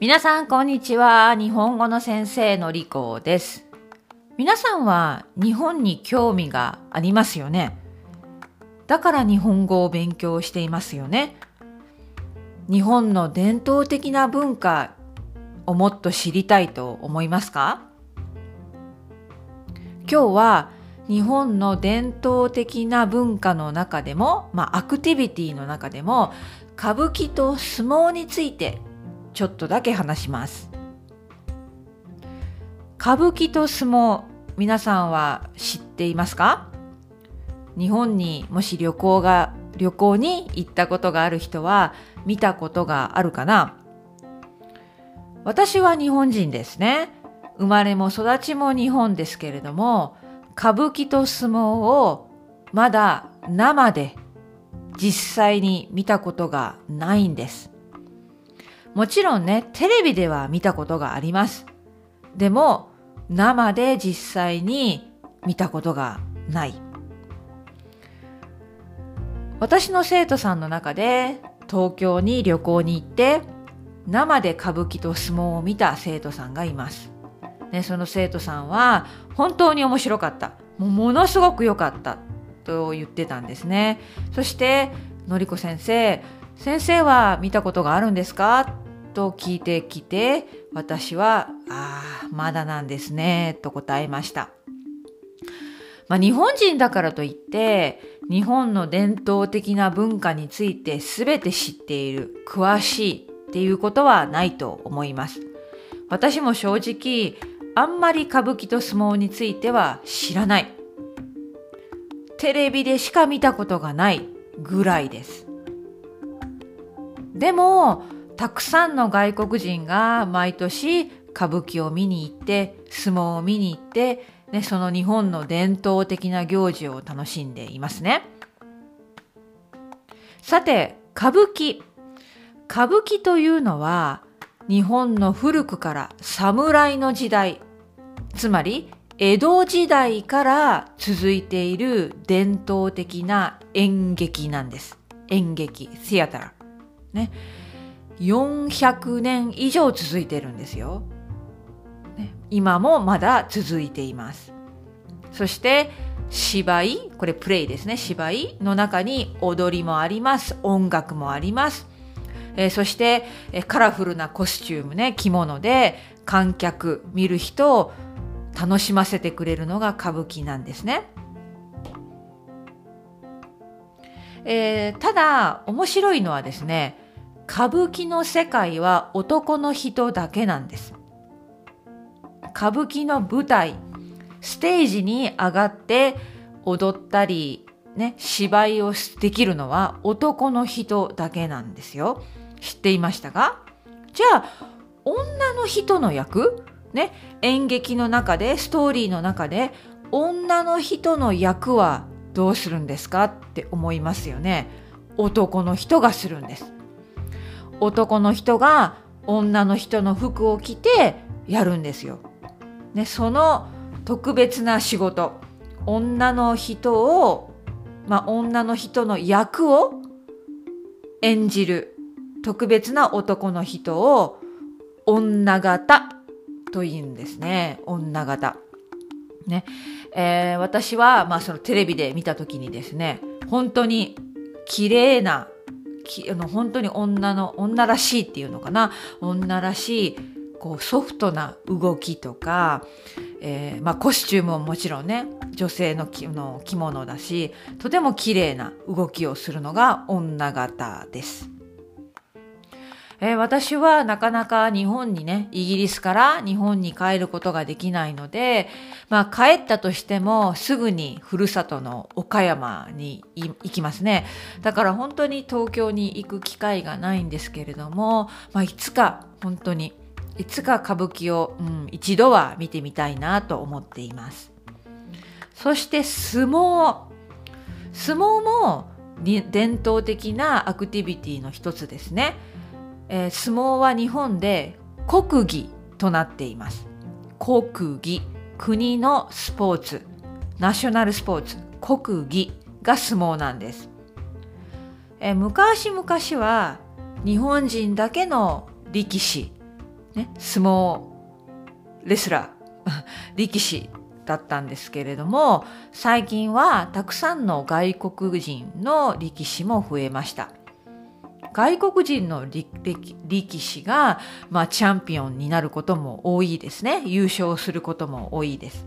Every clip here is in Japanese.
皆さんこんにちは。日本語の先生のりこです。皆さんは日本に興味がありますよね。だから日本語を勉強していますよね。日本の伝統的な文化をもっと知りたいと思いますか？今日は日本の伝統的な文化の中でも、まあ、アクティビティの中でも歌舞伎と相撲についてちょっとだけ話します。歌舞伎と相撲皆さんは知っていますか？日本にもし旅行が旅行に行ったことがある人は見たことがあるかな？私は日本人ですね。生まれも育ちも日本ですけれども歌舞伎と相撲をまだ生で実際に見たことがないんです。もちろんね、テレビでは見たことがあります。でも、生で実際に見たことがない。私の生徒さんの中で東京に旅行に行って生で歌舞伎と相撲を見た生徒さんがいます。ね、その生徒さんは本当に面白かった。もうものすごく良かったと言ってたんですね。そしてのりこ先生、先生は見たことがあるんですか？と聞いてきて、私は、ああ、まだなんですね、と答えました。まあ、日本人だからといって、日本の伝統的な文化について全て知っている、詳しいっていうことはないと思います。私も正直、あんまり歌舞伎と相撲については知らない。テレビでしか見たことがないぐらいです。でも、たくさんの外国人が毎年歌舞伎を見に行って、相撲を見に行って、ね、その日本の伝統的な行事を楽しんでいますね。さて、歌舞伎。歌舞伎というのは、日本の古くから侍の時代、つまり江戸時代から続いている伝統的な演劇なんです。演劇、シアター。ね。400年以上続いてるんですよ。ね、今もまだ続いています。そして芝居、これプレイですね。芝居の中に踊りもあります。音楽もあります。えー、そして、えー、カラフルなコスチュームね、着物で観客、見る人を楽しませてくれるのが歌舞伎なんですね。えー、ただ面白いのはですね歌舞伎の世界は男の人だけなんです。歌舞伎の舞台ステージに上がって踊ったりね芝居をできるのは男の人だけなんですよ。知っていましたか？じゃあ女の人の役？ね、演劇の中でストーリーの中で女の人の役はどうするんですかって思いますよね男の人がするんです男の人が女の人の服を着てやるんですよ、ね、その特別な仕事女の人をまあ女の人の役を演じる特別な男の人を女型というんですね。女型。ね。えー、私は、まあそのテレビで見た時にですね、本当に綺麗な、きあの本当に女の、女らしいっていうのかな。女らしい、こうソフトな動きとか、えー、まあコスチュームももちろんね、女性の着の着物だし、とても綺麗な動きをするのが女型です。えー、私はなかなか日本にね、イギリスから日本に帰ることができないので、まあ帰ったとしてもすぐにふるさとの岡山に行きますね。だから本当に東京に行く機会がないんですけれども、まあいつか本当に、いつか歌舞伎を、うん、一度は見てみたいなと思っています。そして相撲。相撲も伝統的なアクティビティの一つですね。えー、相撲は日本で国技となっています。国技、国のスポーツ、ナショナルスポーツ、国技が相撲なんです。えー、昔々は日本人だけの力士、ね、相撲レスラー 力士だったんですけれども最近はたくさんの外国人の力士も増えました外国人の力士が、まあ、チャンピオンになることも多いですね。優勝することも多いです。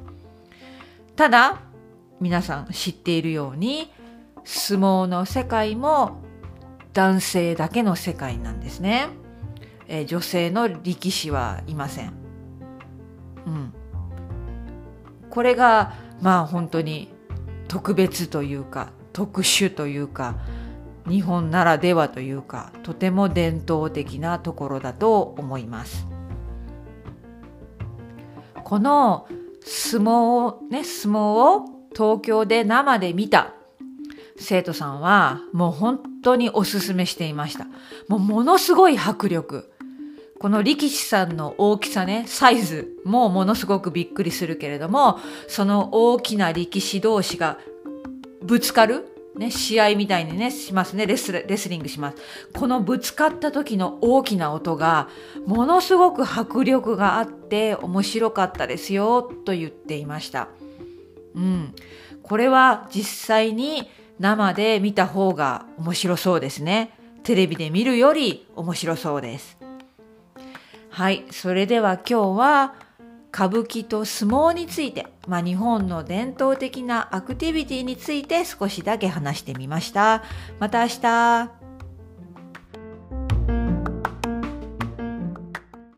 ただ皆さん知っているように相撲の世界も男性だけの世界なんですね、えー、女性の力士はいません。うん。これがまあ本当に特別というか特殊というか日本ならではというかとても伝統的なところだと思います。この相撲をね相撲を東京で生で見た生徒さんはもう本当におすすめしていました。もうものすごい迫力。この力士さんの大きさね、サイズもものすごくびっくりするけれども、その大きな力士同士がぶつかるね、試合みたいにね、しますねレス。レスリングします。このぶつかった時の大きな音が、ものすごく迫力があって面白かったですよ、と言っていました。うん。これは実際に生で見た方が面白そうですね。テレビで見るより面白そうです。はい、それでは今日は歌舞伎と相撲について、まあ、日本の伝統的なアクティビティについて少しだけ話してみました。また明日。